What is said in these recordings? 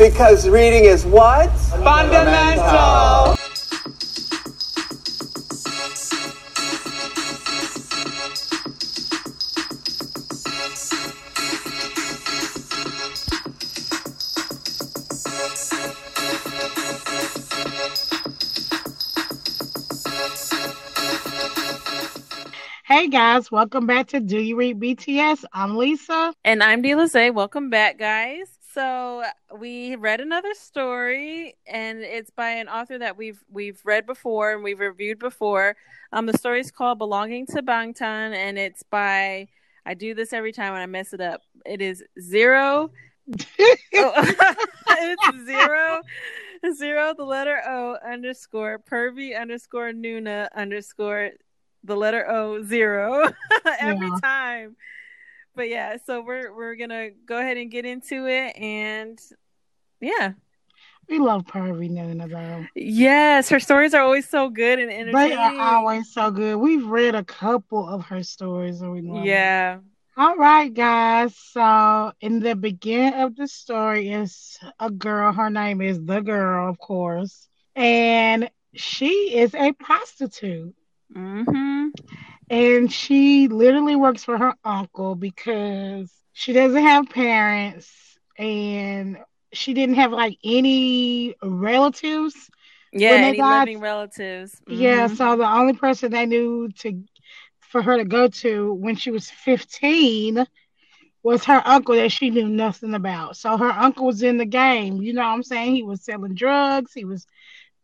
Because reading is what? Fundamental. Hey guys, welcome back to Do You Read BTS? I'm Lisa. And I'm Delaze. Welcome back, guys. So we read another story, and it's by an author that we've we've read before and we've reviewed before. Um, the story is called "Belonging to Bangtan," and it's by I do this every time when I mess it up. It is zero. oh, it's zero zero the letter O underscore pervy underscore Noona underscore the letter O zero every Yeah. time. But yeah, so we're we're gonna go ahead and get into it, and yeah, We love Pervy Noona though. yes, her stories are always so good and entertaining. They are always so good. We've read a couple of her stories and we love them. yeah, All right, guys. So in the beginning of the story is a girl. Her name is the girl, of course. And she is a prostitute. mm-hmm. And she literally works for her uncle because she doesn't have parents and she didn't have like any relatives. yeah. Any living relatives? Yeah, Mhm. so the only person they knew to for her to go to when she was 15 was her uncle that she knew nothing about. So her uncle was in the game. You know what I'm saying? He was selling drugs, he was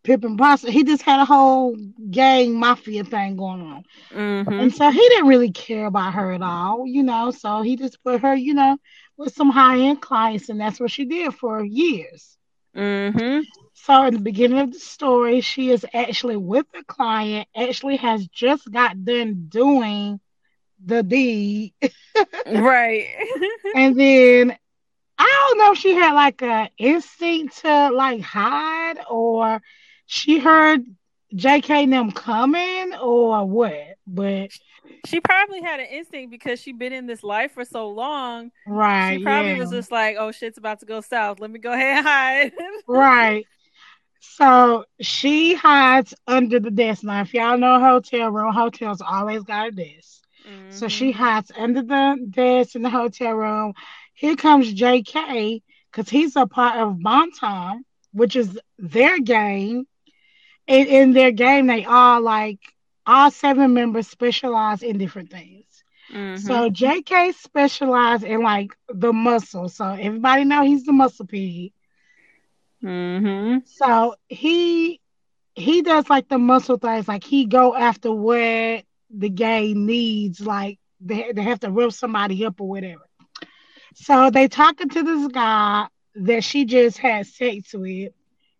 pimping prostitutes. He just had a whole gang mafia thing going on. Mhm. And so he didn't really care about her at all, you know. So he just put her, you know, with some high end clients, and that's what she did for years. Mhm. So in the beginning of the story, she is actually with a client, actually has just got done doing the deed. Right. and then I don't know if she had like a instinct to like hide or she heard JK and them coming or what. But she probably had an instinct because she'd been in this life for so long. right. She probably yeah. was just like, "Oh, shit's about to go south. Let me go ahead and hide." Right. So she hides under the desk. Now, if y'all know hotel room, hotels always got a desk. So mm-hmm. she hides under the desk in the hotel room. Here comes JK because he's a part of Bangtan, which is their game. And in their game, they all like all seven members specialize in different things. Mhm. So JK specialized in like the muscle. So everybody know he's the muscle pig. Mhm. So he he does like the muscle things, like he go after what the game needs, like they they have to rip somebody up or whatever. So they talking to this guy that she just had sex with.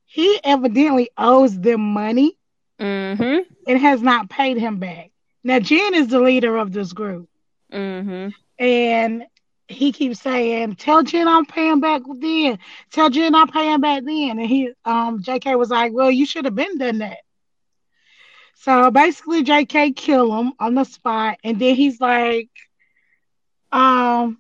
He evidently owes them money Mhm. and has not paid him back. Now Jin is the leader of this group, Mhm. and he keeps saying, "Tell Jin I'm paying back then. Tell Jin I'm paying back then." And he, um, JK was like, "Well, you should have been done that." So basically, JK kill him on the spot, and then he's like, "Um,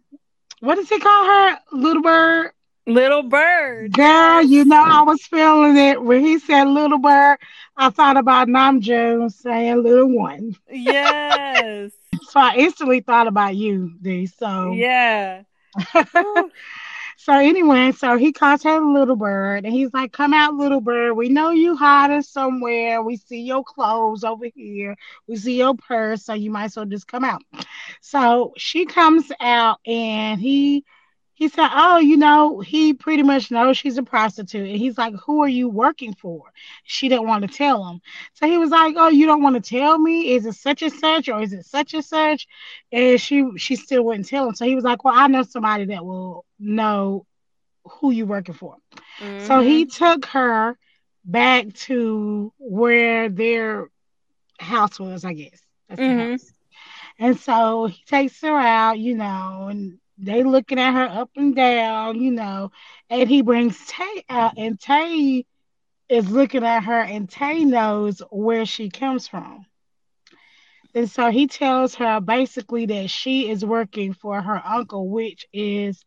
what does he call her? Little bird." Little bird. Girl, you know I was feeling it when he said little bird. I thought about Namjoon's saying little one. Yes. So I instantly thought about you, D. So yeah. so anyway, so he contacted Little Bird and he's like, Come out, Little Bird. We know you hiding somewhere. We see your clothes over here. We see your purse, so you might as well just come out. So she comes out and he he said, Oh, you know, he pretty much knows she's a prostitute. And he's like, Who are you working for? She didn't want to tell him. So he was like, Oh, you don't want to tell me? Is it such and such or is it such and such? And she she still wouldn't tell him. So he was like, Well, I know somebody that will know who you working for. So he took her back to where their house was, I guess. That's the Mhm. house. And so he takes her out, you know, and they looking at her up and down, you know, and he brings Tay out, and Tay is looking at her, and Tay knows where she comes from. And so he tells her basically that she is working for her uncle, which is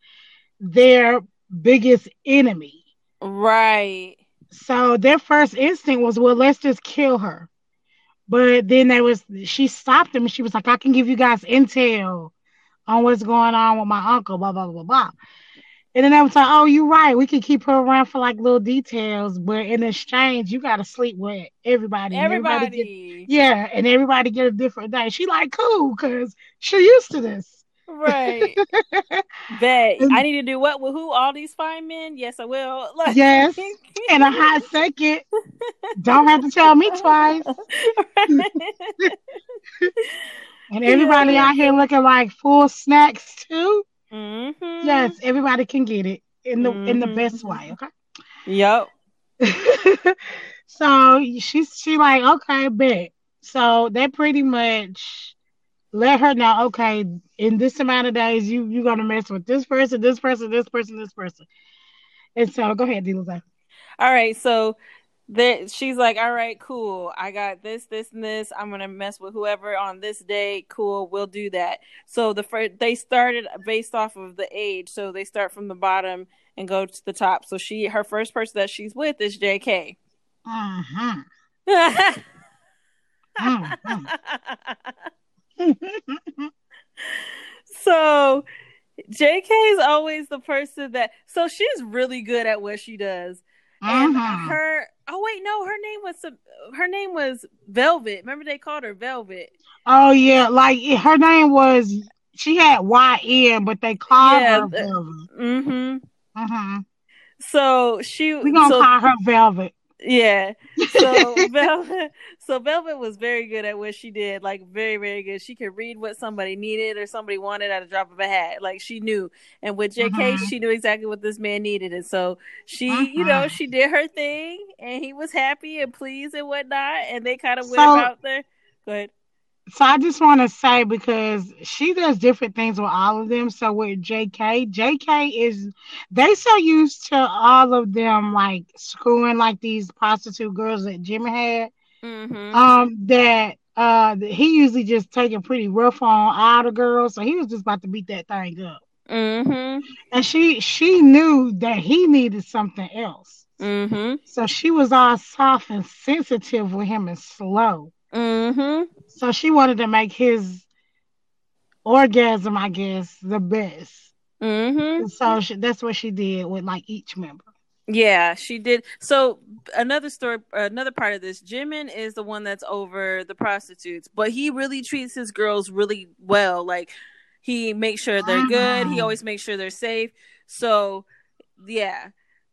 their biggest enemy. Right. So their first instinct was, well, let's just kill her. But then there was she stopped him and she was like, I can give you guys intel on what's going on with my uncle, blah blah blah blah. And then they was like, Oh, you're right. We can keep her around for like little details, but in exchange, you gotta sleep with everybody. and Everybody. get- yeah, and everybody get a different day. She like cool because she used to this. Right. Bet. I need to do what with who? All these fine men? Yes, I will. Like- Yes. In a hot second. Don't have to tell me twice. And everybody out here looking like full snacks too. hmm Yes, everybody can get it in the in the Mhm. best way. Okay. Yep. So she's she like okay, bet. So they pretty much let her know. Okay, in this amount of days, you you gonna mess with this person, this person, this person, this person. And so go ahead, Dila. All right. So that she's like, all right, cool. I got this, this, and this. I'm gonna mess with whoever on this day. Cool, we'll do that. So the first they started based off of the age. So they start from the bottom and go to the top. So she her first person that she's with is J.K. Mm-hmm. so JK is always the person that so she's really good at what she does. And Mhm. her oh wait, no, her name was her name was Velvet. Remember they called her Velvet. Oh yeah, like her name was she had YN, but they called Yeah, her the- Velvet. Mm-hmm. hmm So she We gonna so, call her Velvet. Yeah. So Velvet so Velvet was very good at what she did, like very, very good. She could read what somebody needed or somebody wanted at a drop of a hat. Like she knew. And with JK, Mhm. she knew exactly what this man needed. And so she, you know, Mhm. she did her thing and he was happy and pleased and whatnot. And they kind of went So- about there. Go ahead. So I just want to say because she does different things with all of them. So with JK, JK is they so used to all of them like screwing like these prostitute girls that Jimmy had. Mm-hmm. Um, that uh he usually just taking pretty rough on all the girls. So he was just about to beat that thing up. Mm-hmm. And she she knew that he needed something else. Mm-hmm. So she was all soft and sensitive with him and slow. Mm-hmm. So she wanted to make his orgasm, I guess, the best. Mm-hmm. So she, that's what she did with like each member. Yeah, she did. So another story, another part of this, Jimin is the one that's over the prostitutes, but he really treats his girls really well. Like he makes sure they're good. He Mhm. always makes sure they're safe. So yeah,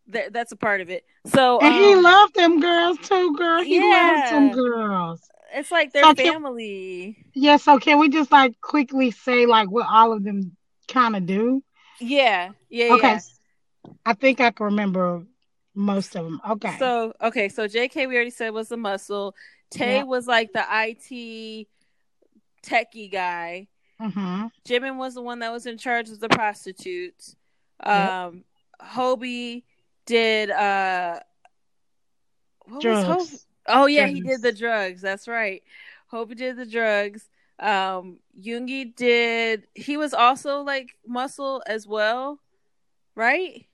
that, that's a part of it. So And he um, loved them girls too, girl. He loved them girls. It's like their So can- family. Yeah, so can we just like quickly say like what all of them kind of do? Yeah, yeah, Okay. yeah. I think I can remember most of them. Okay. So okay, so JK we already said was the muscle. Tay Yeah. was like the IT techie guy. hmm Jimin was the one that was in charge of the prostitutes. Yep. Um, Hobie did uh, what was Hobie? Oh yeah, he did the drugs. That's right. Hobie did the drugs. Um, Yoongi did. He was also like muscle as well, right?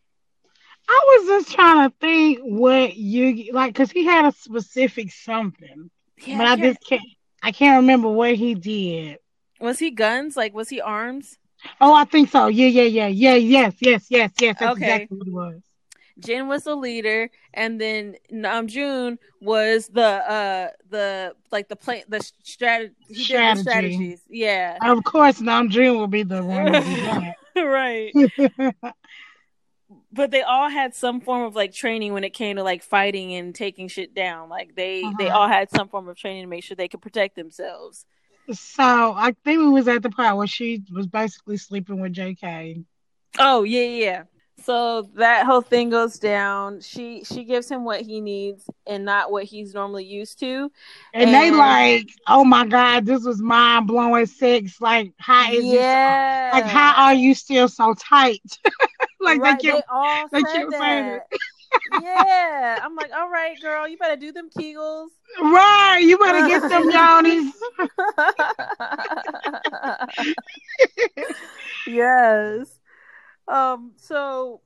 I was just trying to think what you like because he had a specific something, Yeah. but I just can't. I can't remember what he did. was he guns? Like, was he arms? Oh, I think so. Yeah, yeah, yeah, yeah, yes, yes, yes, yes. That's Okay. exactly what it was. Jin was the leader, and then Namjoon was the uh the like the play the strategy. He did the strategies. Yeah, Of course, Namjoon will be the one right. But they all had some form of like training when it came to like fighting and taking shit down. Like they they Uh-huh. all had some form of training to make sure they could protect themselves. so I think we was at the part where she was basically sleeping with JK. Oh yeah, yeah. So that whole thing goes down. She she gives him what he needs and not what he's normally used to. And, they like, oh my God, this was mind blowing sex. Like, how is this? yeah. Like, how are you still so tight? like, right, they all they saying that. yeah, I'm like, all right, girl, you better do them Kegels. right, you better get some yawnies. yes. Um. So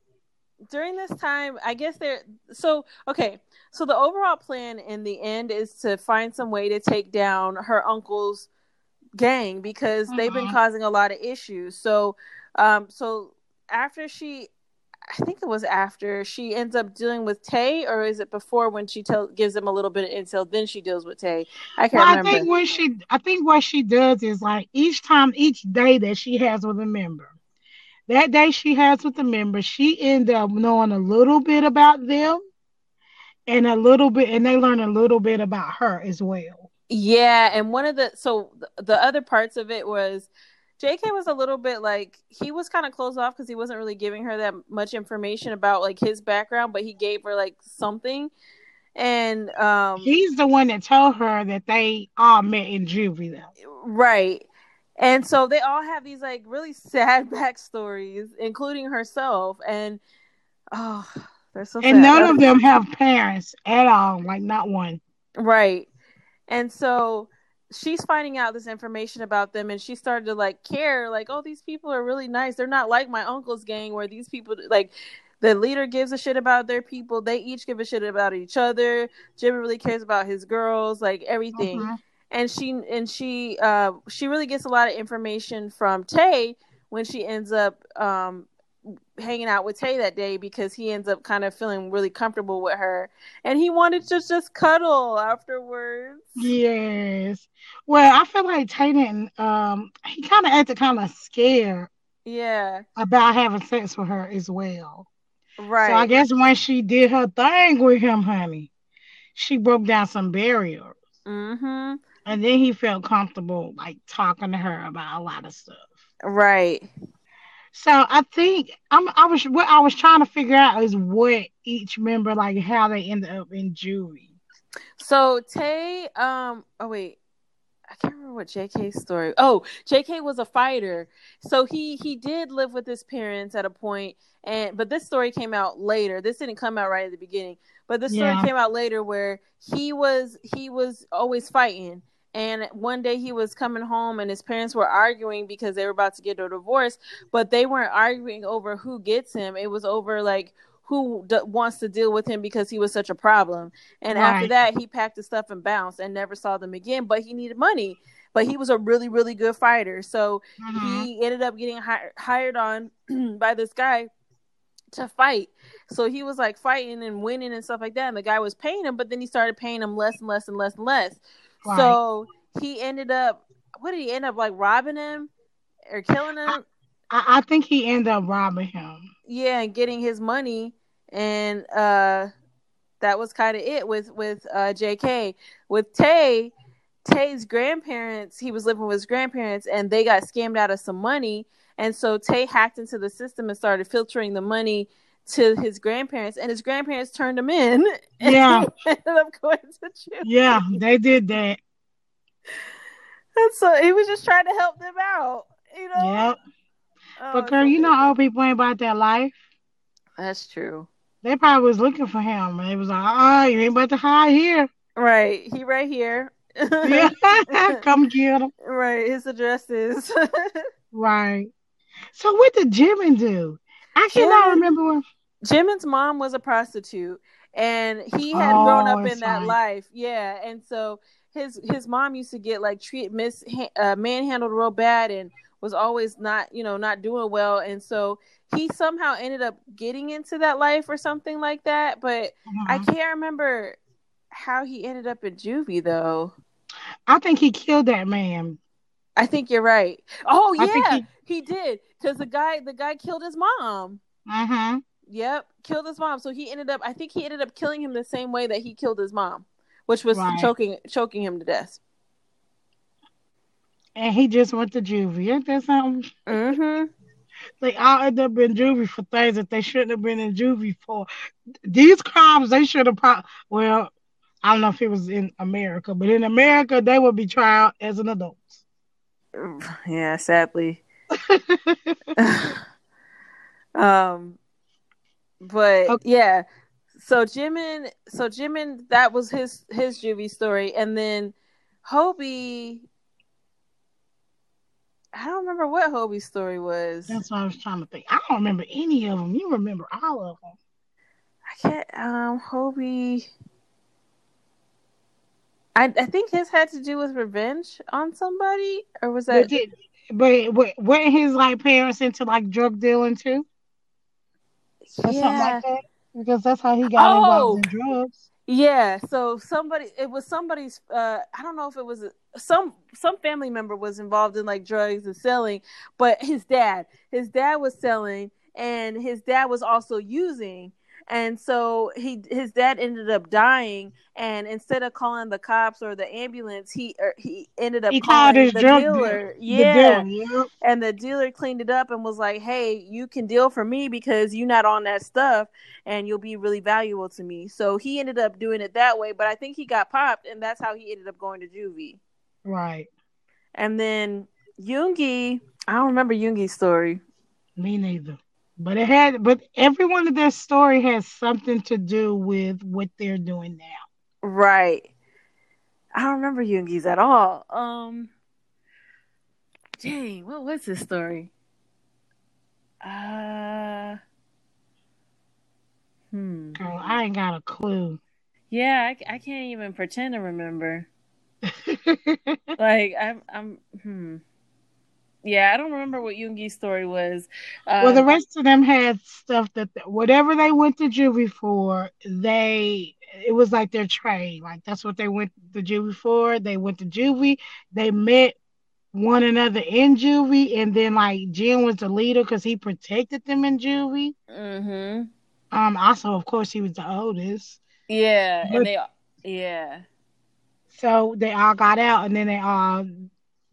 during this time, I guess they're so okay. So the overall plan in the end is to find some way to take down her uncle's gang because they've been Mhm. causing a lot of issues. So, um, so after she, I think it was after she ends up dealing with Tay, or is it before when she tells gives them a little bit of intel, then she deals with Tay? I can't Well, I remember. think what she, I think what she does is like each time, each day that she has with a member, that day she has with the members, she end up knowing a little bit about them, and a little bit, and they learn a little bit about her as well. Yeah, and one of the so the other parts of it was JK was a little bit like he was kind of closed off because he wasn't really giving her that much information about like his background, but he gave her like something. And um He's the one that told her that they all met in juvie though. right. And so they all have these like really sad backstories, including herself. And oh, they're so And sad. none of them have parents at all, like not one. Right. And so she's finding out this information about them and she started to like care like oh these people are really nice they're not like my uncle's gang where these people like the leader gives a shit about their people they each give a shit about each other jimmy really cares about his girls like everything Mhm. And she and she uh she really gets a lot of information from tay when she ends up um hanging out with tay that day because he ends up kind of feeling really comfortable with her and he wanted to just cuddle afterwards Yes. Well, I feel like Tay didn't, um, he kind of acted kind of scared yeah about having sex with her as well. right So I guess when she did her thing with him, honey, she broke down some barriers. mm-hmm And then he felt comfortable like talking to her about a lot of stuff. right So I think I'm I was what I was trying to figure out is what each member like how they ended up in juvie. So Tay, um, oh wait, I can't remember what JK's story. Oh, JK was a fighter, so he he did live with his parents at a point, and but this story came out later. This didn't come out right at the beginning, but this story Yeah. came out later where he was he was always fighting. And one day he was coming home and his parents were arguing because they were about to get a divorce, but they weren't arguing over who gets him. It was over like who d- wants to deal with him because he was such a problem. And after that, he packed his stuff and bounced and never saw them again. But he needed money. But he was a really, really good fighter. So Mhm. he ended up getting hi- hired on by this guy to fight. So he was like fighting and winning and stuff like that. And the guy was paying him, but then he started paying him less and less and less and less. Right. So he ended up, what did he end up like robbing him or killing him? I, I think he ended up robbing him. yeah and getting his money and uh that was kind of it with with uh jk with tay tay's grandparents he was living with his grandparents and they got scammed out of some money and so tay hacked into the system and started filtering the money to his grandparents and his grandparents turned him in Yeah. ended up going to jail Yeah, they did that. and so he was just trying to help them out you know Yep. Oh, But it's girl, you know crazy. old people ain't about that life. that's true They probably was looking for him. And they was like, oh, you ain't about to hide here. right he right here Yeah. Come get him. Right, his address is. Right. So what did Jimmy do? I cannot Jimmy- remember. Jimin's mom was a prostitute, and he had Oh, grown up in that right. life. Yeah, and so his his mom used to get like treat mis uh, manhandled real bad, and was always not you know not doing well, and so he somehow ended up getting into that life or something like that. But I Mhm. can't remember how he ended up in juvie though. I think he killed that man. I think you're right. Oh I yeah, he did because the guy the guy killed his mom. Mm-hmm. Yep, killed his mom. So he ended up I think he ended up killing him the same way that he killed his mom, which was Right. choking choking him to death. And he just went to juvie. Ain't that something? Mm Mhm. They all end up in juvie for things that they shouldn't have been in juvie for. These crimes they should have. Pro- well, I don't know if it was in America, but in America they would be tried as an adult. Yeah, sadly. um but Okay. yeah. So Jimin so Jimin that was his his juvie story and then Hobie I don't remember what Hobie's story was. That's what I was trying to think. I don't remember any of them. You remember all of them. I can't. Um, Hobie. I I think his had to do with revenge on somebody, or was that? But, did, but weren't his like parents into like drug dealing too, or something yeah. like that? Because that's how he got Oh! involved in drugs. Yeah, so somebody it was somebody's uh I don't know if it was some some family member was involved in like drugs and selling, but his dad, his dad was selling and his dad was also using. And so he his dad ended up dying and instead of calling the cops or the ambulance, he or he ended up He called calling his the drug dealer. the Yeah. dealer, and the dealer cleaned it up and was like, "Hey, you can deal for me because you're not on that stuff, and you'll be really valuable to me." So he ended up doing it that way, but I think he got popped, and that's how he ended up going to juvie. Right. And then Yoongi, I don't remember Yoongi's story. Me neither. But it had, but every one of their story has something to do with what they're doing now. Right. I don't remember Yoongi's at all. Um, dang, what was his story? Uh, hmm. Girl, I ain't got a clue. Yeah, I, I can't even pretend to remember. Like I'm, I'm, hmm. Yeah, I don't remember what Yoongi's story was. Um, well, the rest of them had stuff that whatever they went to juvie for, they it was like their trade. Like that's what they went to juvie for. They went to juvie. They met one another in juvie, and then like Jin was the leader because he protected them in juvie. Mm-hmm. Um, also, of course, he was the oldest. Yeah, But- and they, yeah, So they all got out, and then they all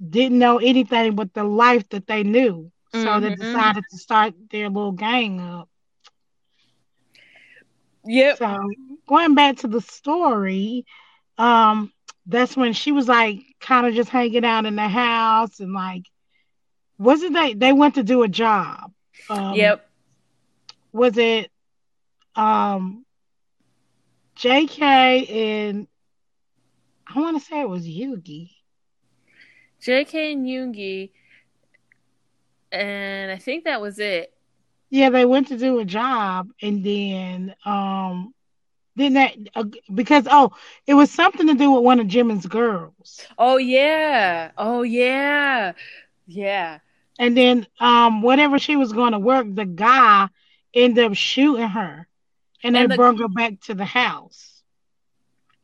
didn't know anything but the life that they knew. So they Mhm. decided to start their little gang up. yep, So going back to the story, um, that's when she was like kind of just hanging out in the house and like, wasn't they? They went to do a job. Um, yep. Was it, um, J.K. and I want to say it was Yoongi. J.K. and Yoongi, and I think that was it. Yeah, they went to do a job, and then um, then that uh, because oh, it was something to do with one of Jimin's girls, Oh yeah, oh yeah, yeah. and then um, whatever she was going to work, the guy ended up shooting her, and they the- brought her back to the house.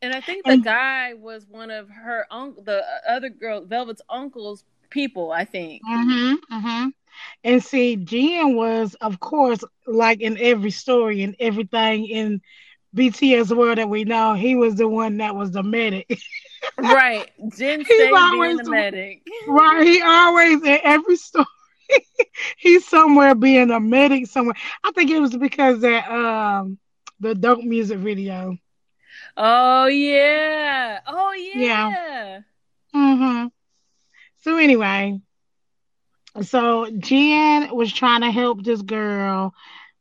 And I think the And- guy was one of her uncle, the other girl, Velvet's uncle's people. I think. Mm-hmm, mm-hmm. And see, Jin was, of course, like in every story and everything in BTS world that we know, he was the one that was the medic. right, Jin stayed always being the the- medic. Right, he always in every story. he's somewhere being a medic somewhere. I think it was because that um the dope music video. Oh yeah, oh Yeah. yeah. Mm-hmm. So anyway, so Jin was trying to help this girl,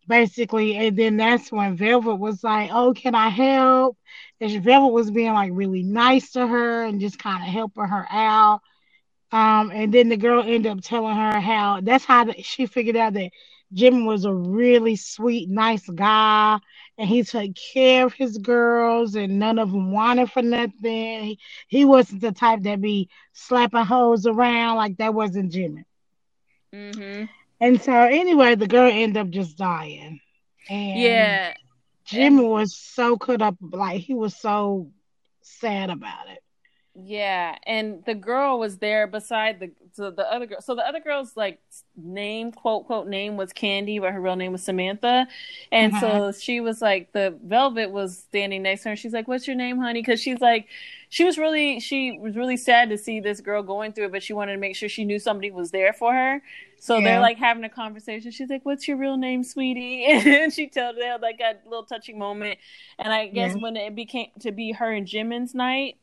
basically, and then that's when Velvet was like, "Oh, can I help?" And Velvet was being like really nice to her and just kind of helping her out. Um, and then the girl ended up telling her how that's how she figured out that Jim was a really sweet, nice guy, and he took care of his girls, and none of them wanted for nothing. He, he wasn't the type that be slapping hoes around like that wasn't Jimmy. hmm And so anyway, the girl ended up just dying. And Yeah, Jimmy was so cut up, like he was so sad about it. Yeah. And the girl was there beside the so the other girl. So the other girl's like name, quote quote name was Candy, but her real name was Samantha. And so mm-hmm. she was like the Velvet was standing next to her. She's like, "What's your name, honey?" Because she's like, she was really she was really sad to see this girl going through it, but she wanted to make sure she knew somebody was there for her. So Yeah. they're like having a conversation. She's like, "What's your real name, sweetie?" And she told them like a little touching moment. And I guess Yeah. when it became to be her and Jimin's night,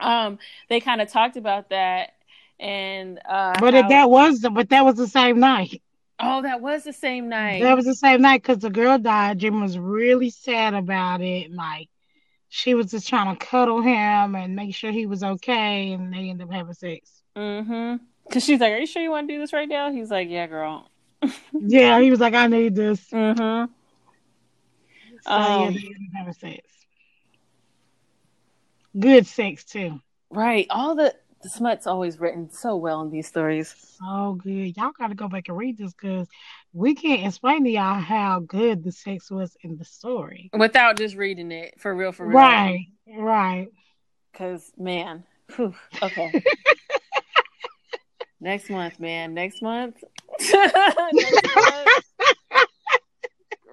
um, they kind of talked about that. And uh, But how- that was the, but that was the same night. oh, that was the same night. That was the same night because the girl died. Jim was really sad about it. Like she was just trying to cuddle him and make sure he was okay, and they ended up having sex. Mm-hmm. Cause she's like, "Are you sure you want to do this right now?" He's like, "Yeah, girl." yeah, he was like, I need this. Mm-hmm. So Um, yeah, they ended up having sex. Good sex too. Right. All the the smut's always written so well in these stories. So good. Y'all got to go back and read this because we can't explain to y'all how good the sex was in the story. Without just reading it for real, for real. Right, right. Because man, whew, okay. Next month, man. Next month. Next month.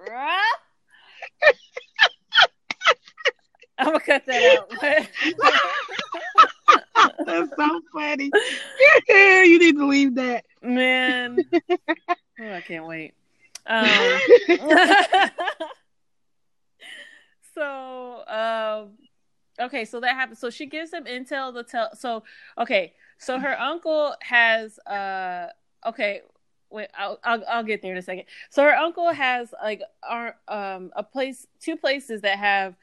Bruh. I'm gonna cut that out. That's you need to leave that. man, oh, I can't wait. Um, so, um, okay, so that happens. So she gives him intel to tell. So, okay, so her uncle has. Uh, okay, wait, I'll, I'll I'll get there in a second. So her uncle has like our um a place, two places that have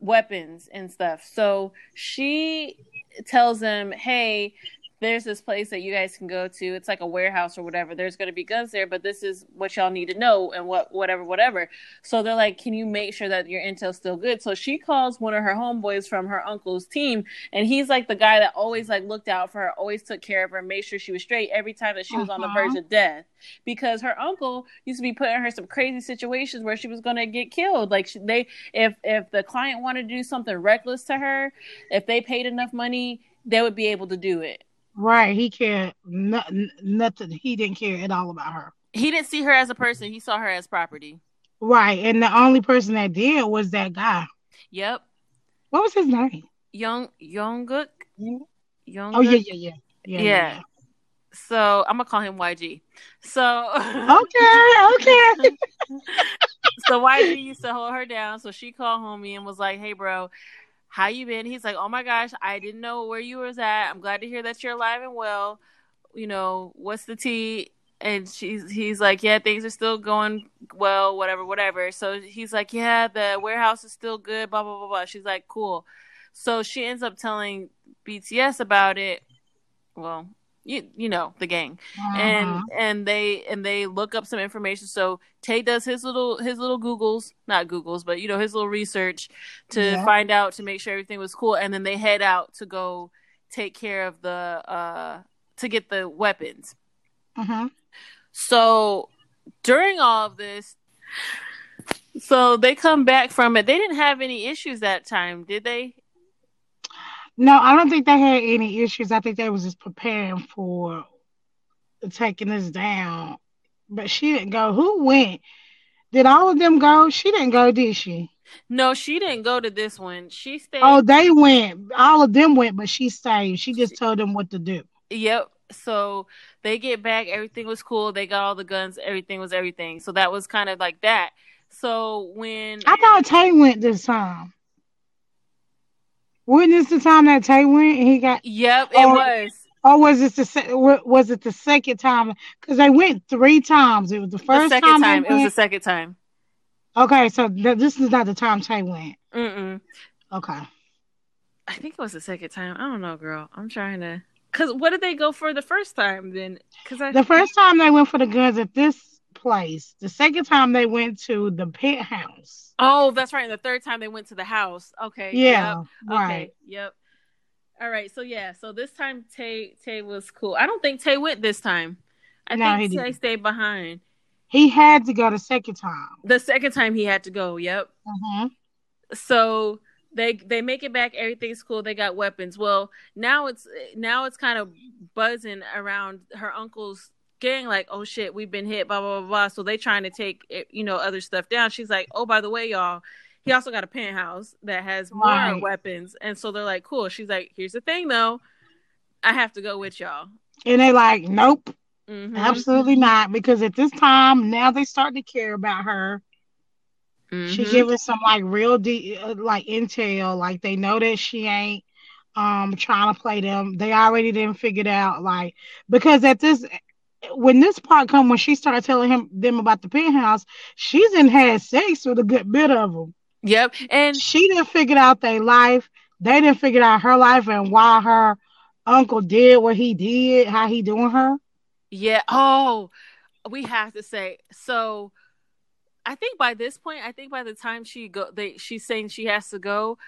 weapons and stuff. So she tells him, "Hey." There's this place that you guys can go to. It's like a warehouse or whatever. There's going to be guns there, but this is what y'all need to know and what whatever whatever. So they're like, "Can you make sure that your intel's still good?" So she calls one of her homeboys from her uncle's team, and he's like the guy that always like looked out for her, always took care of her, made sure she was straight every time that she was on the Uh-huh. verge of death. Because her uncle used to be putting her in some crazy situations where she was going to get killed. Like she, they, if if the client wanted to do something reckless to her, if they paid enough money, they would be able to do it. Right. He cared no, nothing. He didn't care at all about her. He didn't see her as a person; he saw her as property. Right. And the only person that did was that guy. Yep, What was his name? Young Younggook. Young. Oh yeah, yeah, yeah. Yeah. Yeah. So I'm gonna call him YG. So. Okay, okay. so YG used to hold her down. So she called homie and was like, "Hey, bro, how you been?" He's like, "Oh my gosh, I didn't know where you was at. I'm glad to hear that you're alive and well. You know, what's the tea?" And she's he's like, "Yeah, things are still going well, whatever, whatever." So he's like, "Yeah, the warehouse is still good." Blah blah blah blah. She's like, "Cool." So she ends up telling BTS about it. Well, you you know the gang and Uh-huh. and they and they look up some information so tay does his little his little googles not googles but you know his little research to Yeah. find out to make sure everything was cool and then they head out to go take care of the uh to get the weapons Uh-huh. so during all of this so they come back from it they didn't have any issues that time did they No, I don't think they had any issues. I think they was just preparing for taking us down. But she didn't go. Who went? Did all of them go? She didn't go, did she? no she didn't go to this one she stayed Oh, they went. All of them went, but she stayed. She just told them what to do. Yep. So they get back, everything was cool. They got all the guns, everything was everything. So that was kind of like that. So when I thought Tay went this time. Wasn't this the time that Tay went and he got? Yep, it Oh, was. Or was it the se- was it the second time? Because they went three times. It was the first The second time. time. It was the second time. Okay, so th- this is not the time Tay went. Mm-mm. Okay. I think it was the second time. I don't know, girl. I'm trying to. Cause what did they go for the first time then? Cause I The first time they went for the guns at this place. The second time they went to the penthouse. oh, that's right. And the third time they went to the house. Okay. Yeah, Yep. right. Okay. Yep. All right. So yeah. So this time Tay Tay was cool. I don't think Tay went this time. I No, think he Tay didn't. stayed behind. He had to go the second time. The second time he had to go. Yep. hmm so they they make it back everything's cool they got weapons well now it's now it's kind of buzzing around her uncle's gang like oh shit we've been hit blah blah blah, blah. so they trying to take you know other stuff down she's like oh by the way y'all he also got a penthouse that has more Right. weapons and so they're like cool she's like here's the thing though i have to go with y'all And they like, nope, Mhm. absolutely not. Because at this time, now they start to care about her. She Mhm. giving some like real de- uh, like intel. Like they know that she ain't um trying to play them. They already didn't figure it out. Like because at this when this part come when she started telling him them about the penthouse, she's in had sex with a good bit of them. yep and She didn't figure out their life. They didn't figure out her life and why her uncle did what he did, how he doing her. Yeah. Oh, we have to say so. I think by this point, I think by the time she go, they she's saying she has to go.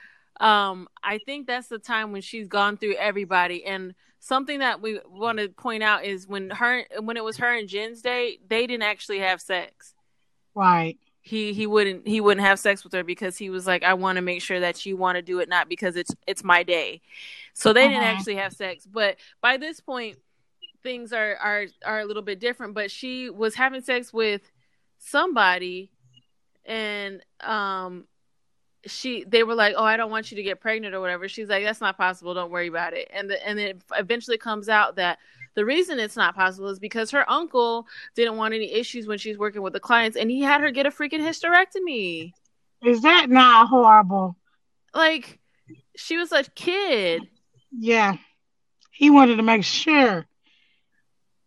Um, I think that's the time when she's gone through everybody. And something that we want to point out is when her when it was her and Jin's date, they didn't actually have sex. Right. He he wouldn't he wouldn't have sex with her because he was like, I want to make sure that you want to do it, not because it's it's my day. So they uh-huh. didn't actually have sex. But by this point, things are are are a little bit different. But she was having sex with somebody, and um she they were like, "Oh, I don't want you to get pregnant or whatever." She's like, "That's not possible. Don't worry about it." And the, and it eventually comes out that the reason it's not possible is because her uncle didn't want any issues when she's working with the clients, and he had her get a freaking hysterectomy. Is that not horrible? Like, she was a kid. Yeah, he wanted to make sure.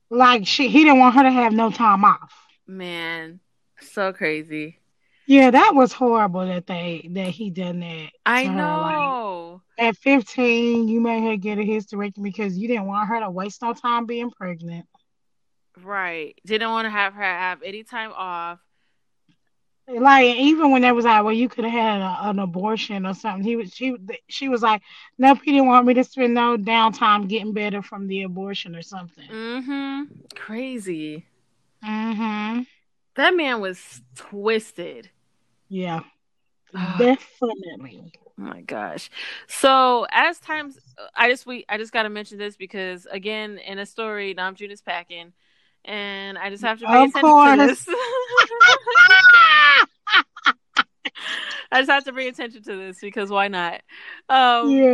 Like she, he didn't want her to have no time off. Man, so crazy. Yeah, that was horrible that they that he done that. I know. Like, at 15, you made her get a hysterectomy because you didn't want her to waste no time being pregnant. Right. Didn't want to have her have any time off. Like even when there was like, well, you could have had a, an abortion or something. He was she she was like, nope, he didn't want me to spend no downtime getting better from the abortion or something. Mm-hmm. Crazy. Mm-hmm. That man was twisted. Yeah, definitely. Oh my gosh. So as times, I just we I just got to mention this because again, in a story, Namjoon is packing, and I just have to pay of attention course. to this. I just have to bring attention to this because why not? Um, yeah.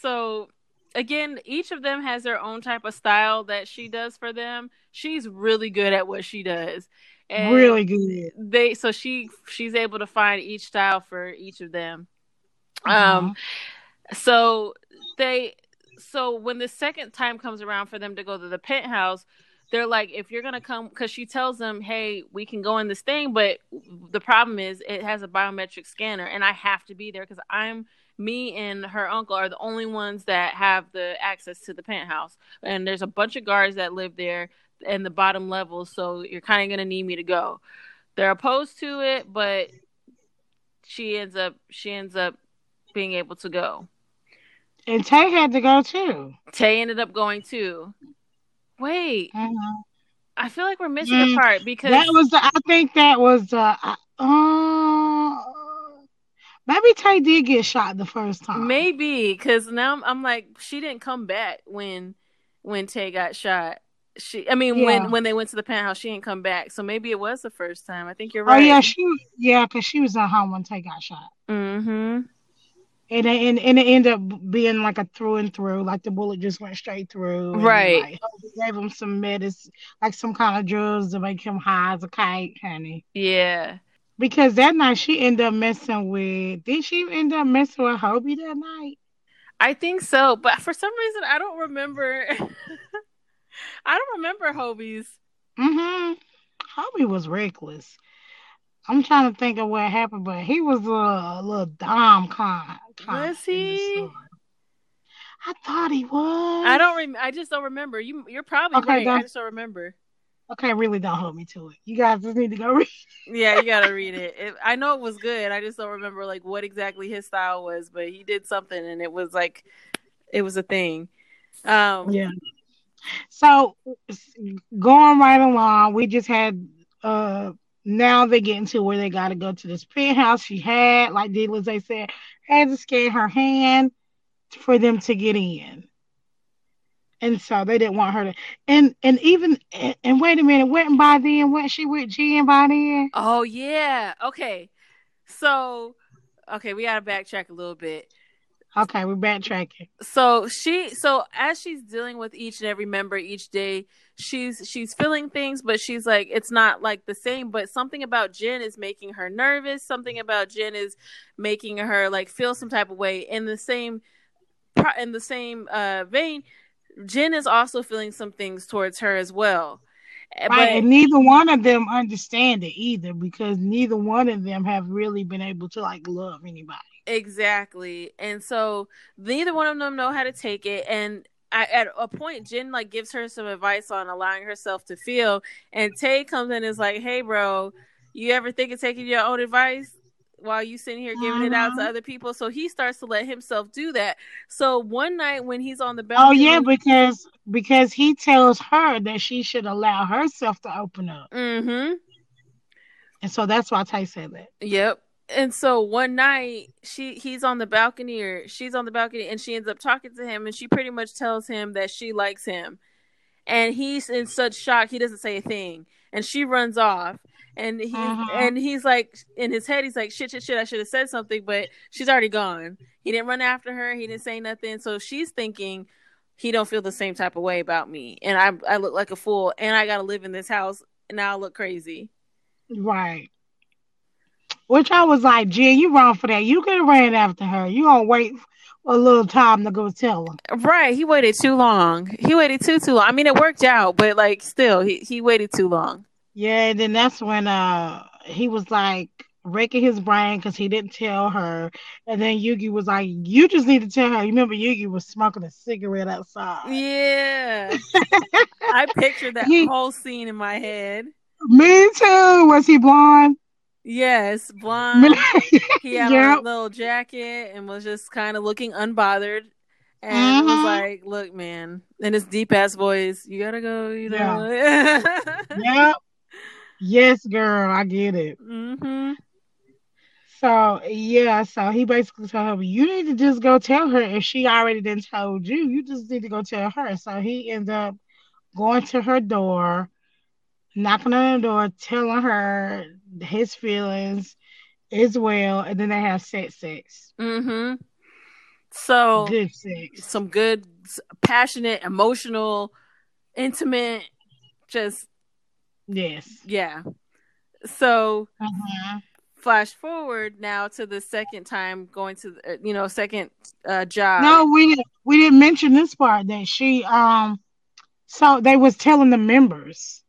So again, each of them has their own type of style that she does for them. She's really good at what she does. And really good. They so she she's able to find each style for each of them. Uh-huh. Um so they so when the second time comes around for them to go to the penthouse, they're like, if you're gonna come, because she tells them, hey, we can go in this thing, but the problem is it has a biometric scanner, and I have to be there because I'm me and her uncle are the only ones that have the access to the penthouse, and there's a bunch of guards that live there in the bottom level, so you're kind of gonna need me to go. They're opposed to it, but she ends up she ends up being able to go. And Tay had to go too. Tay ended up going too. Wait, mm-hmm. I feel like we're missing mm, a part because that was. The, I think that was. Uh, uh, maybe Tay did get shot the first time. Maybe because now I'm, I'm, like she didn't come back when when Tay got shot. She, I mean, yeah. when when they went to the penthouse, she didn't come back. So maybe it was the first time. I think you're right. Oh yeah, she yeah, because she was at home when Tay got shot. Mm-hmm. And it, and, and it ended up being like a through and through, like the bullet just went straight through. right. Like, gave him some medicine, like some kind of drugs to make him high as a kite, honey. Yeah. Because that night she ended up messing with. Did she end up messing with Hobie that night? I think so, but for some reason I don't remember. I don't remember Hobie's. Mhm. Hobie was reckless. I'm trying to think of what happened, but he was a, a little dumb kind. Was he? I thought he was. I don't. Rem- I just don't remember. You. You're probably okay, right. I just don't remember. Okay, really don't hold me to it. You guys just need to go read. yeah, you gotta read it. it. I know it was good. I just don't remember like what exactly his style was, but he did something, and it was like, it was a thing. Um, yeah. So going right along, we just had uh now they get into where they got to go to this penthouse. She had, like D. they said, had to scan her hand for them to get in. And so they didn't want her to, and and even and, and wait a minute, went by then, went she with Jin by then? Oh yeah, okay. So, okay, we gotta backtrack a little bit. Okay, we're backtracking. So she so as she's dealing with each and every member each day, she's she's feeling things, but she's like it's not like the same. But something about Jin is making her nervous. Something about Jin is making her like feel some type of way. In the same in the same uh, vein, Jin is also feeling some things towards her as well. Right, but, and neither one of them understand it either because neither one of them have really been able to like love anybody. Exactly. And so neither one of them know how to take it. And at a point, Jin like gives her some advice on allowing herself to feel, and Tay comes in and is like, "Hey, bro, you ever think of taking your own advice while you sitting here giving it out to Mhm. other people?" So he starts to let himself do that. So one night when he's on the Oh yeah, because because he tells her that she should allow herself to open up, mm-hmm, and so that's why Tay said that. Yep. And so one night she he's on the balcony or she's on the balcony and she ends up talking to him and she pretty much tells him that she likes him. And he's in such shock he doesn't say a thing. And she runs off. And he's Mhm. and he's like in his head he's like shit shit shit I should have said something but she's already gone. He didn't run after her, he didn't say nothing. So she's thinking he don't feel the same type of way about me and I I look like a fool and I got to live in this house and I look crazy. Right. Which I was like, Jin, you wrong for that. You could have ran after her. You gonna wait a little time to go tell her. Right, he waited too long. He waited too too long. I mean, it worked out, but like, still, he he waited too long. Yeah, and then that's when uh he was like wrecking his brain because he didn't tell her. And then Yoongi was like, You just need to tell her. You remember Yoongi was smoking a cigarette outside. Yeah, I pictured that He- whole scene in my head. Me too. Was he blonde? Yes, blonde. He had Yep. a little jacket and was just kind of looking unbothered. And it was like, look, man, in his deep ass voice, you gotta go, you know. yep. Yes, girl, I get it. Mm-hmm. So yeah, so he basically told her, you need to just go tell her if she already done told you. You just need to go tell her. So he ended up going to her door, knocking on the door, telling her his feelings as well, and then they have sex, sex, hmm So good sex. some good, passionate, emotional, intimate, just Yes. yeah. So Uh-huh. flash forward now to the second time going to the, uh, you know second uh, job. No, we. We didn't mention this part that she um. So they was telling the members.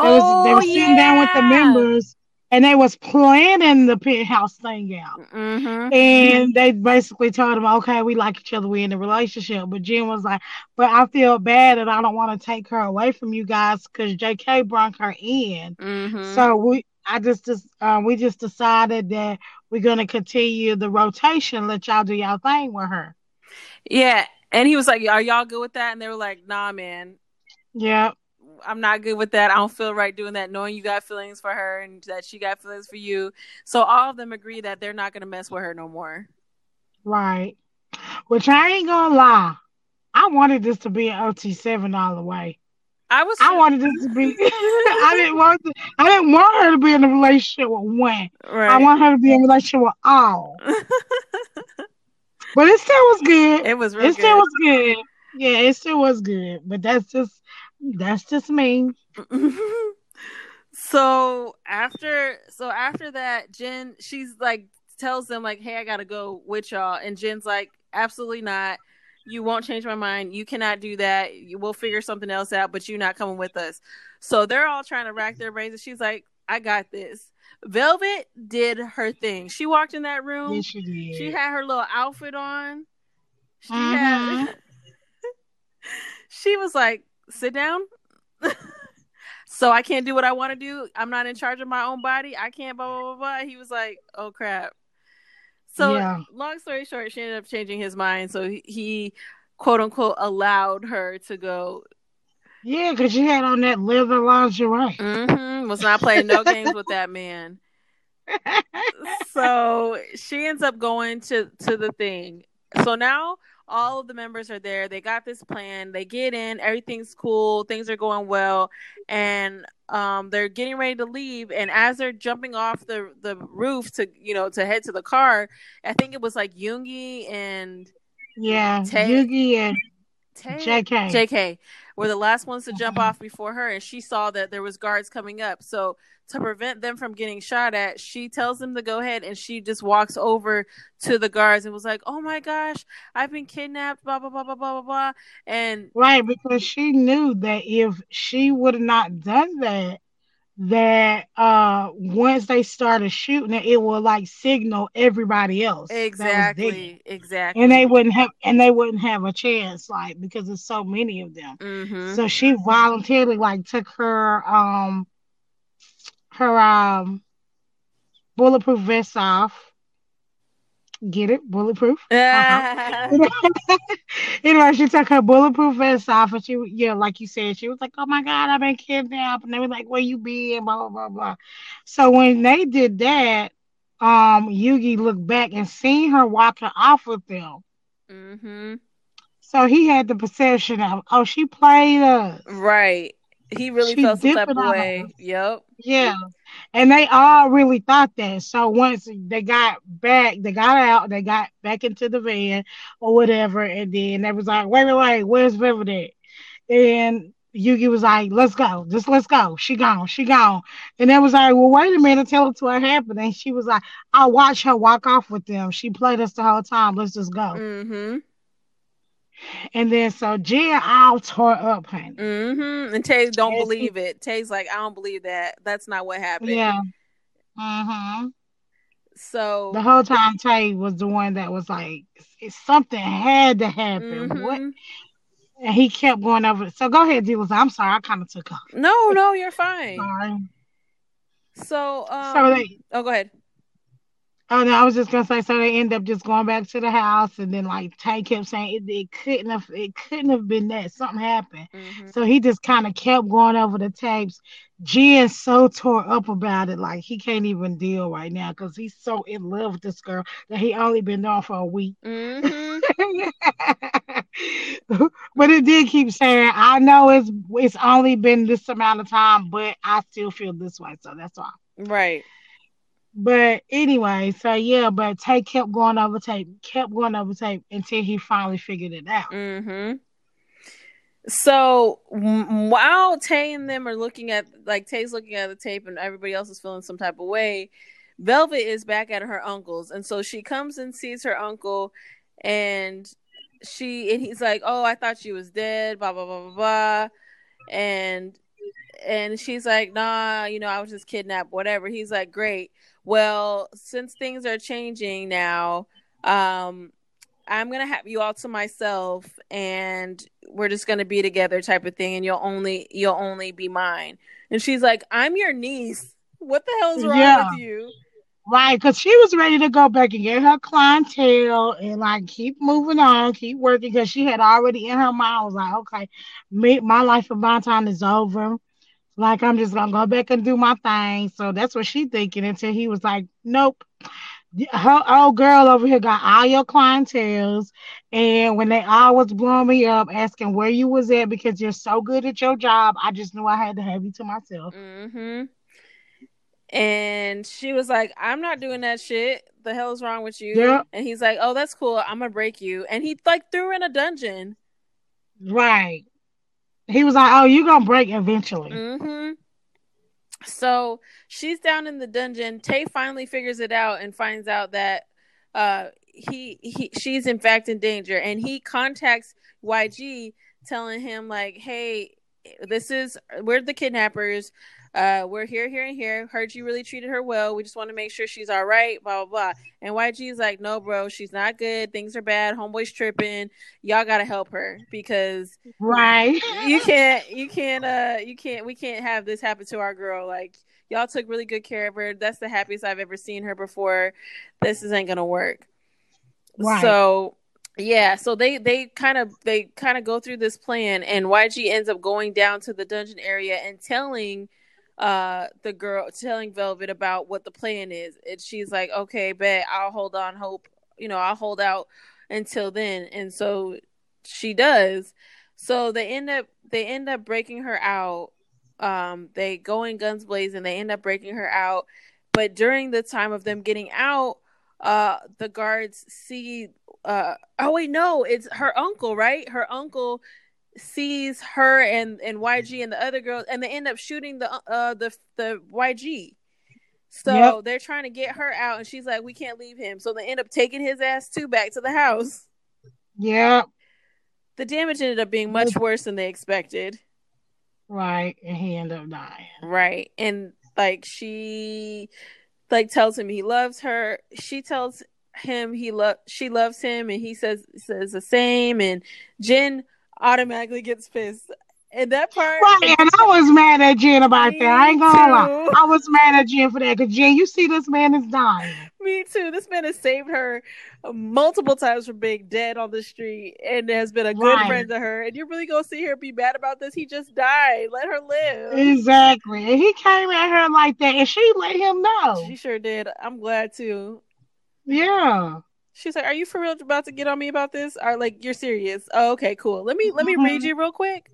They was oh they were sitting down with the yeah. members, and they was planning the penthouse thing out. Mhm. And they basically told him, okay, we like each other, we in a relationship. But Jin was like, but I feel bad and I don't want to take her away from you guys because JK brought her in. Mhm. So we, I just, just uh, we just decided that we're gonna continue the rotation, let y'all do y'all thing with her. yeah, and he was like, "Are y'all good with that?" And they were like, "Nah, man." Yeah, I'm not good with that. I don't feel right doing that, knowing you got feelings for her and that she got feelings for you. So all of them agree that they're not gonna mess with her no more. right. Which I ain't gonna lie, I wanted this to be an OT seven all the way. I was I wanted this to be. I didn't want. To, I didn't want her to be in a relationship with one. right. I want her to be in a relationship with all. But it still was good. it was It still good. was good. Yeah, it still was good. But that's just that's just me. so after so after that jin she's like tells them like hey i gotta go with y'all and jin's like absolutely not you won't change my mind you cannot do that you will figure something else out but you're not coming with us so they're all trying to rack their brains and she's like i got this velvet did her thing she walked in that room Yes, she did. she had her little outfit on. She had. Mhm. she was like, "Sit down." so I can't do what I want to do. I'm not in charge of my own body. I can't. Blah blah blah. blah. He was like, "Oh crap." So Yeah. long story short, she ended up changing his mind. So he, he quote unquote allowed her to go. yeah, because she had on that leather lingerie. hmm Was not playing no games with that man. so she ends up going to to the thing. So now all of the members are there. They got this plan. They get in. Everything's cool. Things are going well, and um, they're getting ready to leave. And as they're jumping off the the roof to you know to head to the car, I think it was like Yoongi and Yeah, Tae- Yoongi and Tae- JK. JK were the last ones to jump off before her, and she saw that there was guards coming up. So to prevent them from getting shot at, she tells them to go ahead, and she just walks over to the guards and was like, "Oh my gosh, I've been kidnapped!" Blah blah blah blah blah blah blah. And Right, because she knew that if she would have not done that, that uh once they started shooting it, it will like signal everybody else. Exactly. Exactly. And they wouldn't have and they wouldn't have a chance, like because there's so many of them. mm-hmm. So she voluntarily like took her um her um bulletproof vest off. Get it? Bulletproof. Uh-huh. anyway, she took her bulletproof vest off, and she, yeah, like you said, she was like, "Oh my God, I've been kidnapped," and they were like, "Where you been?" Blah blah blah blah. So when they did that, um, Yoongi looked back and seen her walking off with them. mm-hmm. So he had the perception of, "Oh, she played us." Right. He really She felt some type of way. Yep. Yeah. And they all really thought that. So once they got back, they got out, they got back into the van or whatever, and then they was like, wait, wait, wait, where's River at? And Yoongi was like, let's go, just let's go. She gone, she gone. And they was like, well, wait a minute, tell us what happened. And she was like, I watched her walk off with them. She played us the whole time. Let's just go. Mm-hmm. And then so Jin all tore up, honey. Mm-hmm. And Tae don't Yes, believe it. Tae's like, I don't believe that. That's not what happened. Yeah. Mm-hmm. So The whole time Tae was the one that was like, something had to happen. What? mhm. And he kept going over. So go ahead, Dealers. I'm sorry, I kind of took off. No, no, you're fine. Sorry. So um so they, oh go ahead. Oh no, I was just gonna say. So they end up just going back to the house, and then like Tae kept saying it, it couldn't have, it couldn't have been that. Something happened. Mhm. So he just kind of kept going over the tapes. Jin's so tore up about it, like he can't even deal right now because he's so in love with this girl that he only been known for a week. Mhm. but it did keep saying, I know it's it's only been this amount of time, but I still feel this way. So that's why. Right. But anyway, so yeah, but Tae kept going over tape, kept going over tape until he finally figured it out. Mm-hmm. So while Tae and them are looking at, like Tae's looking at the tape, and everybody else is feeling some type of way, Velvet is back at her uncle's, and so she comes and sees her uncle, and she and he's like, "Oh, I thought she was dead." Blah blah blah blah blah, and and she's like, "Nah, you know, I was just kidnapped. Whatever." He's like, "Great. Well, since things are changing now, um, I'm gonna have you all to myself, and we're just gonna be together, type of thing. And you'll only you'll only be mine." And she's like, "I'm your niece. What the hell's wrong Yeah. with you?" Right, because she was ready to go back and get her clientele and like keep moving on, keep working because she had already in her mind was like, okay, me, my life in Bangtan is over. Like I'm just gonna go back and do my thing. So that's what she thinking until he was like, nope. Her old girl over here got all your clientels, and when they all was blowing me up, asking where you was at because you're so good at your job, I just knew I had to have you to myself. Mm-hmm. And she was like, I'm not doing that shit. The hell is wrong with you? Yeah. And he's like, Oh, that's cool. I'm gonna break you. And he like threw her in a dungeon. Right. He was like, oh, you gonna break eventually. Mm-hmm. So she's down in the dungeon. Tae finally figures it out and finds out that uh he he she's in fact in danger and he contacts YG telling him like, "Hey, this is we're the kidnappers. Uh we're here here and here. Heard you really treated her well. We just want to make sure she's all right, blah blah blah." And YG's like, "No, bro, she's not good. Things are bad. Homeboy's tripping. Y'all got to help her because Right. you can't you can't uh you can't we can't have this happen to our girl like y'all took really good care of her that's the happiest i've ever seen her before this isn't gonna work Right. so yeah so they they kind of they kind of go through this plan and yg ends up going down to the dungeon area and telling uh the girl telling velvet about what the plan is and she's like okay bet i'll hold on hope you know i'll hold out until then and so she does so they end up they end up breaking her out. Um, they go in guns blazing. They end up breaking her out. But during the time of them getting out, uh, the guards see. Uh, oh wait, no, it's her uncle, right? Her uncle sees her and and YG and the other girls, and they end up shooting the uh the the YG. So Yep. they're trying to get her out, and she's like, "We can't leave him." So they end up taking his ass too back to the house. Yeah. The damage ended up being much worse than they expected. Right, and he ended up dying. Right, and like she, like tells him he loves her. She tells him he love she loves him, and he says says the same. And Jin automatically gets pissed. And that part, right? And I was mad at Jin about that. I ain't gonna too. lie. I was mad at Jin for that because Jin, you see, this man is dying. Me too. This man has saved her multiple times from being dead on the street and has been a good Right. friend to her. And you're really gonna see her be mad about this? He just died. Let her live. Exactly. And he came at her like that, and she let him know. She sure did. I'm glad too. Yeah. She's like, "Are you for real about to get on me about this? Are like you're serious? Oh, okay, cool. Let me let me read mm-hmm. you real quick.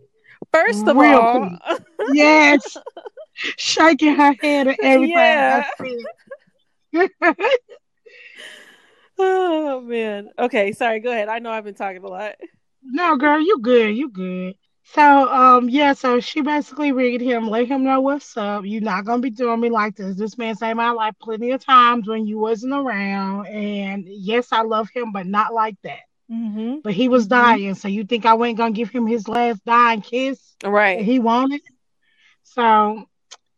First of Real all, Yes. Shaking her head and everything. Yeah. Oh man. Okay, sorry. Go ahead. I know I've been talking a lot. no, girl, you good. You good. So, um, yeah, so she basically read him, let him know what's up. You're not gonna be doing me like this. This man saved my life plenty of times when you wasn't around. And yes, I love him, but not like that. Mm-hmm. But he was dying, so you think I wasn't gonna give him his last dying kiss? Right. he wanted. So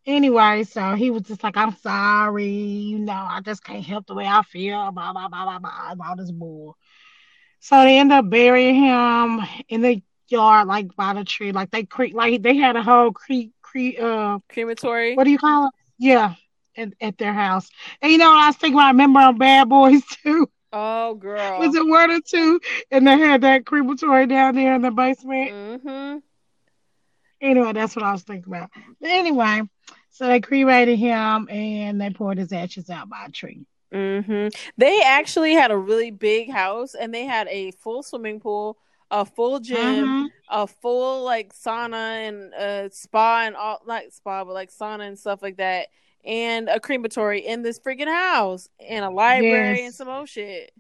anyway, so he was just like, I'm sorry, you know, I just can't help the way I feel, blah blah blah blah blah, all this bull. So they end up burying him in the yard, like by the tree, like they creek, like they had a whole creek, creek, uh, Crematory. what do you call it? Yeah, at, at their house. And you know what I was thinking? I remember on Bad Boys too. Oh, girl. Was it one or two? And they had that crematory down there in the basement. Mm-hmm. Anyway, that's what I was thinking about. But anyway, so they cremated him and they poured his ashes out by a tree. Mm-hmm. They actually had a really big house and they had a full swimming pool, a full gym, Mhm. a full like sauna and uh spa and all not spa but like sauna and stuff like that and a crematory in this freaking house and a library Yes. and some old shit.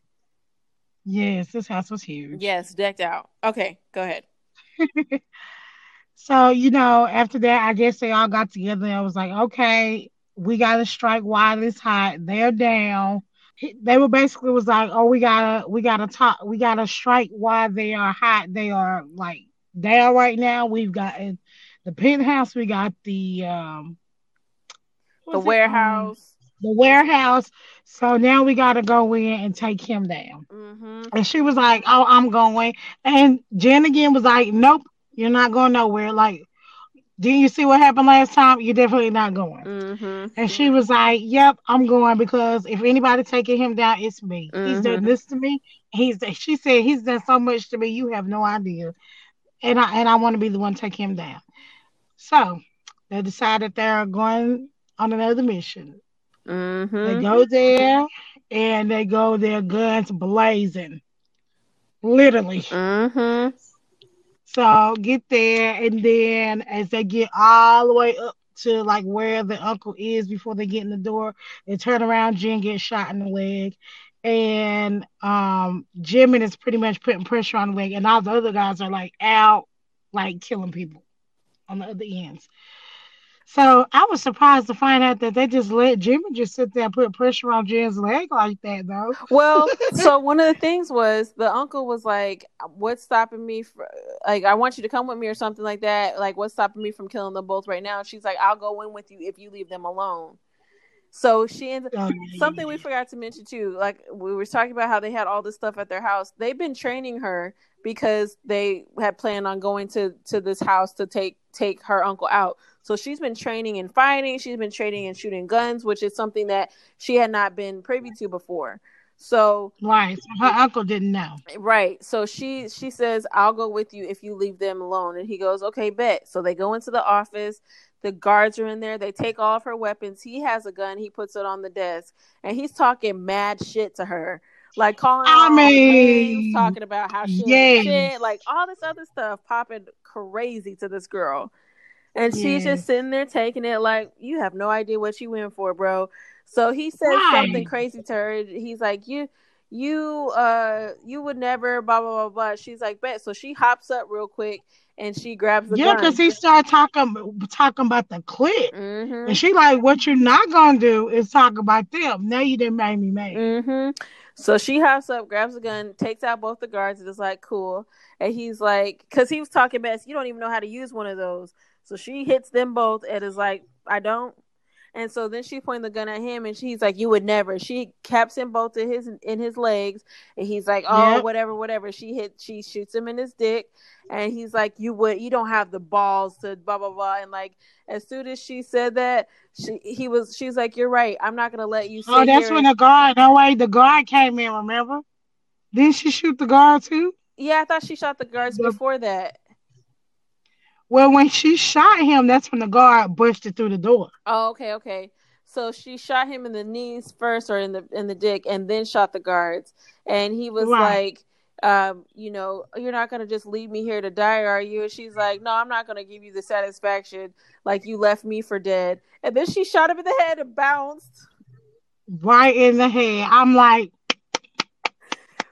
Yes, this house was huge. Yes, decked out. Okay, go ahead. So, you know, after that, I guess they all got together and I was like, okay, we got to strike while it's hot. They're down. He- They were basically was like, oh, we gotta, we gotta talk, we gotta strike while they are hot. They are like down right now. We've got the penthouse. We got the um, The um, warehouse. the warehouse. So now we got to go in and take him down. Mm-hmm. And she was like, "Oh, I'm going." And Jin again was like, "Nope, you're not going nowhere." Like, didn't you see what happened last time? You're definitely not going. Mm-hmm. And she was like, "Yep, I'm going because if anybody taking him down, it's me. He's Mhm. done this to me. He's she said he's done so much to me. You have no idea. And I and I want to be the one to take him down. So they decided they're going on another mission. They Mm-hmm. go there and they go there guns blazing. Literally. So get there and then as they get all the way up to like where the uncle is before they get in the door, they turn around, Jin gets shot in the leg. And um Jimin is pretty much putting pressure on the leg, and all the other guys are like out, like killing people on the other ends. So I was surprised to find out that they just let Jimin just sit there and put pressure on Jin's leg like that, though. Well, so one of the things was the uncle was like, "What's stopping me? For, like, I want you to come with me or something like that. Like, what's stopping me from killing them both right now?" And she's like, "I'll go in with you if you leave them alone." So she ends Oh, something we forgot to mention too. Like we were talking about how they had all this stuff at their house. They've been training her because they had planned on going to to this house to take take her uncle out. So she's been training in fighting. She's been training in shooting guns, which is something that she had not been privy to before. So Right. So her uncle didn't know. Right. So she she says, "I'll go with you if you leave them alone." And he goes, "Okay, bet." So they go into the office. The guards are in there. They take all of her weapons. He has a gun. He puts it on the desk, and he's talking mad shit to her, like calling her I mean, talking about how she yes. shit, like all this other stuff, popping crazy to this girl. And she's just sitting there taking it like you have no idea what you went for, bro. So he says Right. something crazy to her. He's like, "You, you, uh, you would never." Blah blah blah blah. She's like, "Bet." So she hops up real quick and she grabs the gun. Yeah, gun. because he started talking talking about the clip. hmm And she like, what you're not gonna do is talk about them. Now you didn't make me mad. hmm So she hops up, grabs a gun, takes out both the guards, and is like, "Cool." And he's like, because he was talking mess. You don't even know how to use one of those. So she hits them both and is like, I don't. And so then she pointed the gun at him, and she's like, "You would never." She caps him both in his in his legs, and he's like, "Oh, yep. whatever, whatever." She hit, she shoots him in his dick, and he's like, "You would, you don't have the balls to blah blah blah." And like, as soon as she said that, she he was, she's like, "You're right. I'm not gonna let you." oh, that's when the guard. No way, the guard came in. Remember? Didn't she shoot the guard too? Yeah, I thought she shot the guards the... before that. Well, when she shot him, that's when the guard busted through the door. Oh, okay, okay. So she shot him in the knees first, or in the in the dick, and then shot the guards. And he was right. like, um, you know, you're not gonna just leave me here to die, are you? And she's like, no, I'm not gonna give you the satisfaction like you left me for dead. And then she shot him in the head and bounced. Right in the head. I'm like,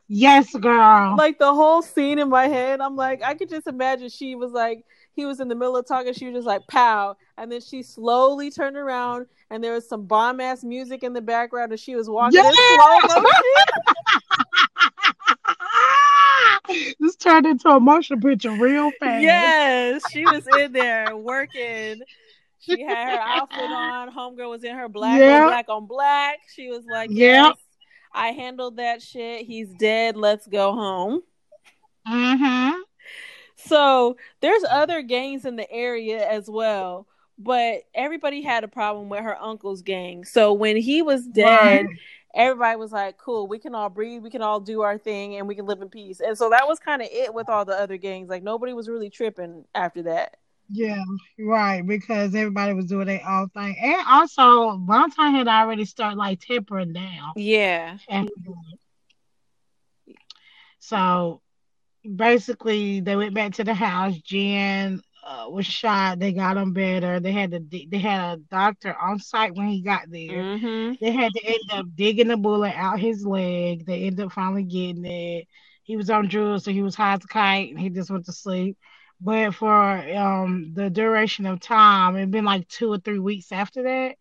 yes, girl. Like the whole scene in my head, I'm like, I could just imagine she was like he was in the middle of talking. She was just like, pow. And then she slowly turned around and there was some bomb ass music in the background and she was walking yeah! slow this turned into a motion picture real fast. Yes, she was in there working. She had her outfit on. Homegirl was in her black yeah. on black on black. She was like, Yes, I handled that shit. He's dead. Let's go home. Mm-hmm. So there's other gangs in the area as well, but everybody had a problem with her uncle's gang. So when he was dead, right. everybody was like, "Cool, we can all breathe, we can all do our thing, and we can live in peace." And so that was kind of it with all the other gangs. Like nobody was really tripping after that. Yeah, right. Because everybody was doing their own thing, and also Valentine had already started like tempering down. Yeah. And so basically they went back to the house. Jin uh, was shot. They got him better. They had to they had a doctor on site when he got there. Mm-hmm. They had to end up digging the bullet out his leg. They ended up finally getting it. He was on drugs, so he was high as a kite, and he just went to sleep. But for um the duration of time, it'd been like two or three weeks after that,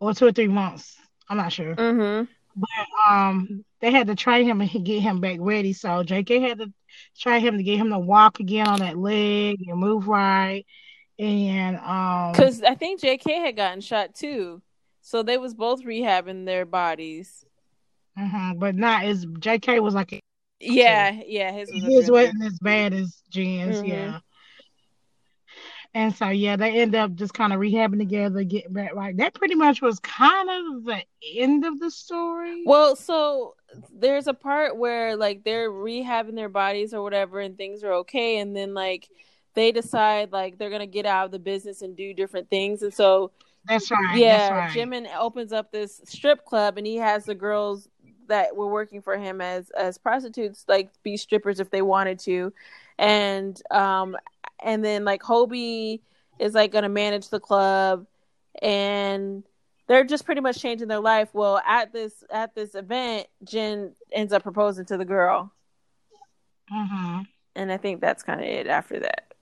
or two or three months. I'm not sure. Mm-hmm. But um, they had to train him and get him back ready. So JK had to try him to get him to walk again on that leg and move right. And um, because I think JK had gotten shot too, so they was both rehabbing their bodies. Uh-huh, but not as JK was like, yeah, yeah, his was his wasn't as bad as Jin's, mm-hmm. yeah. And so yeah, they end up just kind of rehabbing together, getting back right. That pretty much was kind of the end of the story. Well, so there's a part where like they're rehabbing their bodies or whatever and things are okay and then like they decide like they're gonna get out of the business and do different things and so that's right yeah that's right. Jimin opens up this strip club and he has the girls that were working for him as as prostitutes like be strippers if they wanted to and um and then like Hobi is like gonna manage the club and they're just pretty much changing their life. Well, at this at this event, Jin ends up proposing to the girl. Mm-hmm. And I think that's kind of it after that.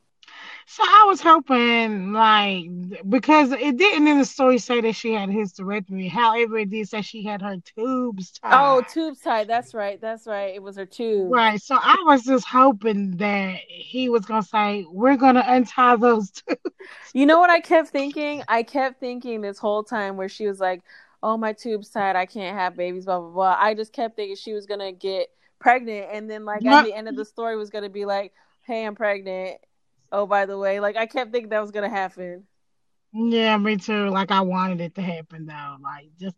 So I was hoping, like, because it didn't in the story say that she had hysterectomy. However, it did say she had her tubes oh, tied. Oh, tubes tied. That's right. That's right. It was her tube. Right. So I was just hoping that he was gonna say, "We're gonna untie those tubes." You know what I kept thinking? I kept thinking this whole time where she was like, "Oh, my tubes tied. I can't have babies." Blah blah blah. I just kept thinking she was gonna get pregnant, and then like at the end of the story was gonna be like, "Hey, I'm pregnant." Oh, by the way, like I kept thinking that was gonna happen. Yeah, me too. Like I wanted it to happen though. Like just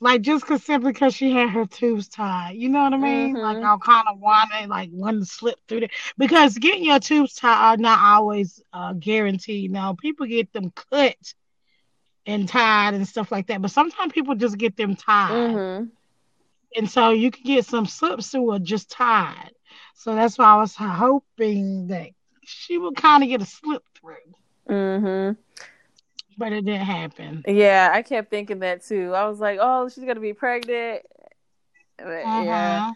like just cause simply because she had her tubes tied. You know what I mean? Mm-hmm. Like I kind of wanted like one to slip through there because getting your tubes tied are not always uh, guaranteed. Now people get them cut and tied and stuff like that, but sometimes people just get them tied. Mm-hmm. And so you can get some slips through or just tied. So that's why I was hoping that she would kind of get a slip through. Mm-hmm. But it didn't happen. Yeah, I kept thinking that too. I was like, oh, she's gonna be pregnant. But, uh-huh. Yeah.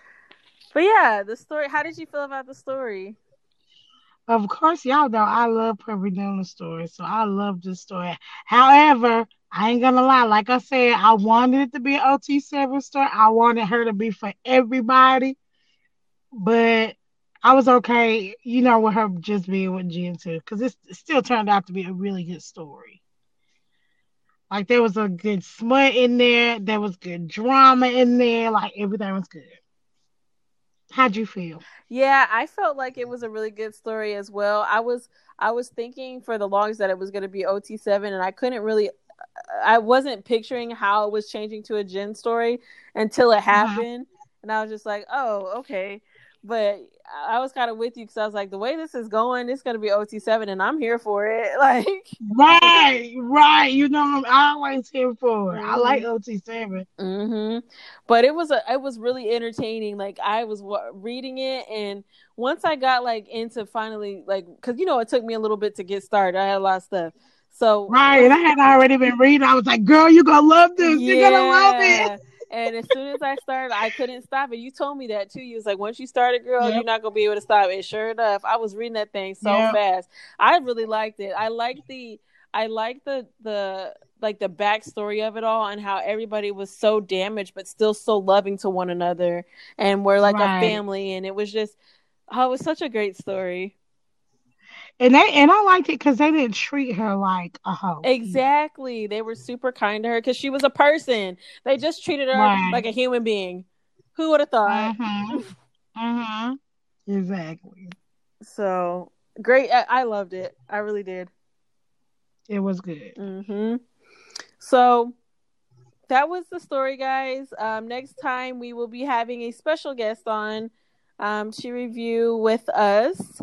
But yeah, the story. How did you feel about the story? Of course, y'all know I love Pervy Noona story, so I love this story. However, I ain't gonna lie. Like I said, I wanted it to be an OT7 story. I wanted her to be for everybody, but I was okay, you know, with her just being with Jin too, because it still turned out to be a really good story. Like there was a good smut in there, there was good drama in there, like everything was good. How'd you feel? Yeah, I felt like it was a really good story as well. I was I was thinking for the longest that it was going to be OT7 and I couldn't really I wasn't picturing how it was changing to a Jin story until it uh-huh. happened uh-huh. and I was just like, "Oh, okay." But I was kind of with you because I was like, the way this is going, it's going to be OT7, and I'm here for it. Like, right, right. You know, I'm always here for it. Mm-hmm. I like OT7. Mm-hmm. But it was a, it was really entertaining. Like, I was w- reading it, and once I got like into finally, like, because you know, it took me a little bit to get started. I had a lot of stuff. So right, and I had already been reading. I was like, "Girl, you're gonna love this. Yeah. You're gonna love it." And as soon as I started, I couldn't stop it. You told me that too. You was like, once you started, girl, yep. you're not gonna be able to stop it. Sure enough, I was reading that thing so yep. fast. I really liked it. I like the, I like the the like the backstory of it all and how everybody was so damaged but still so loving to one another and we're like right. a family and it was just oh it was such a great story and they and I liked it because they didn't treat her like a hoe. Exactly, they were super kind to her because she was a person. They just treated her right. like a human being. Who would have thought? Mm-hmm. mm-hmm. Exactly. So great! I-, I, loved it. I really did. It was good. Mm-hmm. So that was the story, guys. Um, next time we will be having a special guest on um, to review with us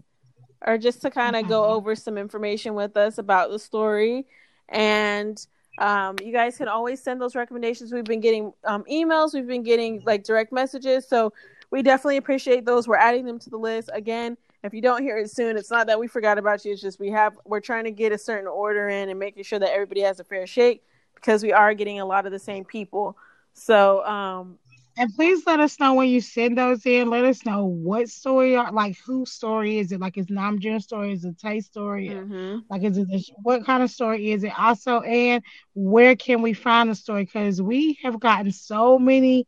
or just to kind of go mm-hmm. over some information with us about the story. And um, you guys can always send those recommendations. We've been getting um, emails, we've been getting like direct messages. So we definitely appreciate those. We're adding them to the list. Again, if you don't hear it soon, it's not that we forgot about you. It's just we have we're trying to get a certain order in and making sure that everybody has a fair shake because we are getting a lot of the same people. So um, and please let us know when you send those in. Let us know what story, are like whose story is it? Like is Namjoon's story? Is it Tae story? Mm-hmm. Like is it what kind of story is it? Also, and where can we find the story? Because we have gotten so many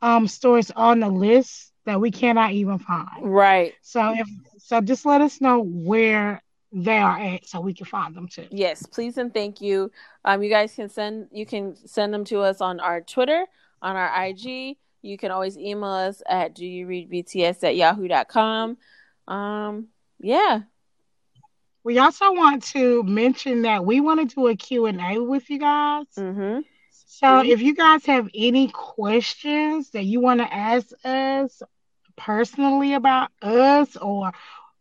um stories on the list that we cannot even find. Right. So if so, just let us know where they are at so we can find them too. Yes, please and thank you. Um, you guys can send you can send them to us on our Twitter, on our IG you can always email us at do you read BTS at yahoo.com. Um, yeah. We also want to mention that we want to do a Q&A with you guys. Mm-hmm. So mm-hmm. if you guys have any questions that you want to ask us personally about us or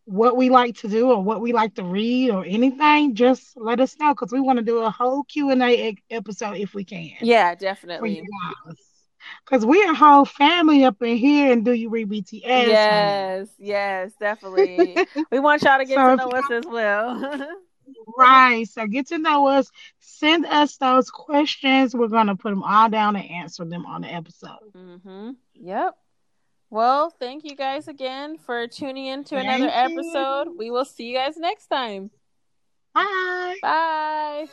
what we like to do or what we like to read or anything, just let us know because we want to do a whole Q and A episode if we can. Yeah, definitely Cause we a whole family up in here and do you read BTS? Yes, honey. yes, definitely. we want y'all to get so to know us as well. right. So get to know us. Send us those questions. We're gonna put them all down and answer them on the episode. Mm-hmm. Yep. Well, thank you guys again for tuning in to thank another episode. We will see you guys next time. Bye. Bye.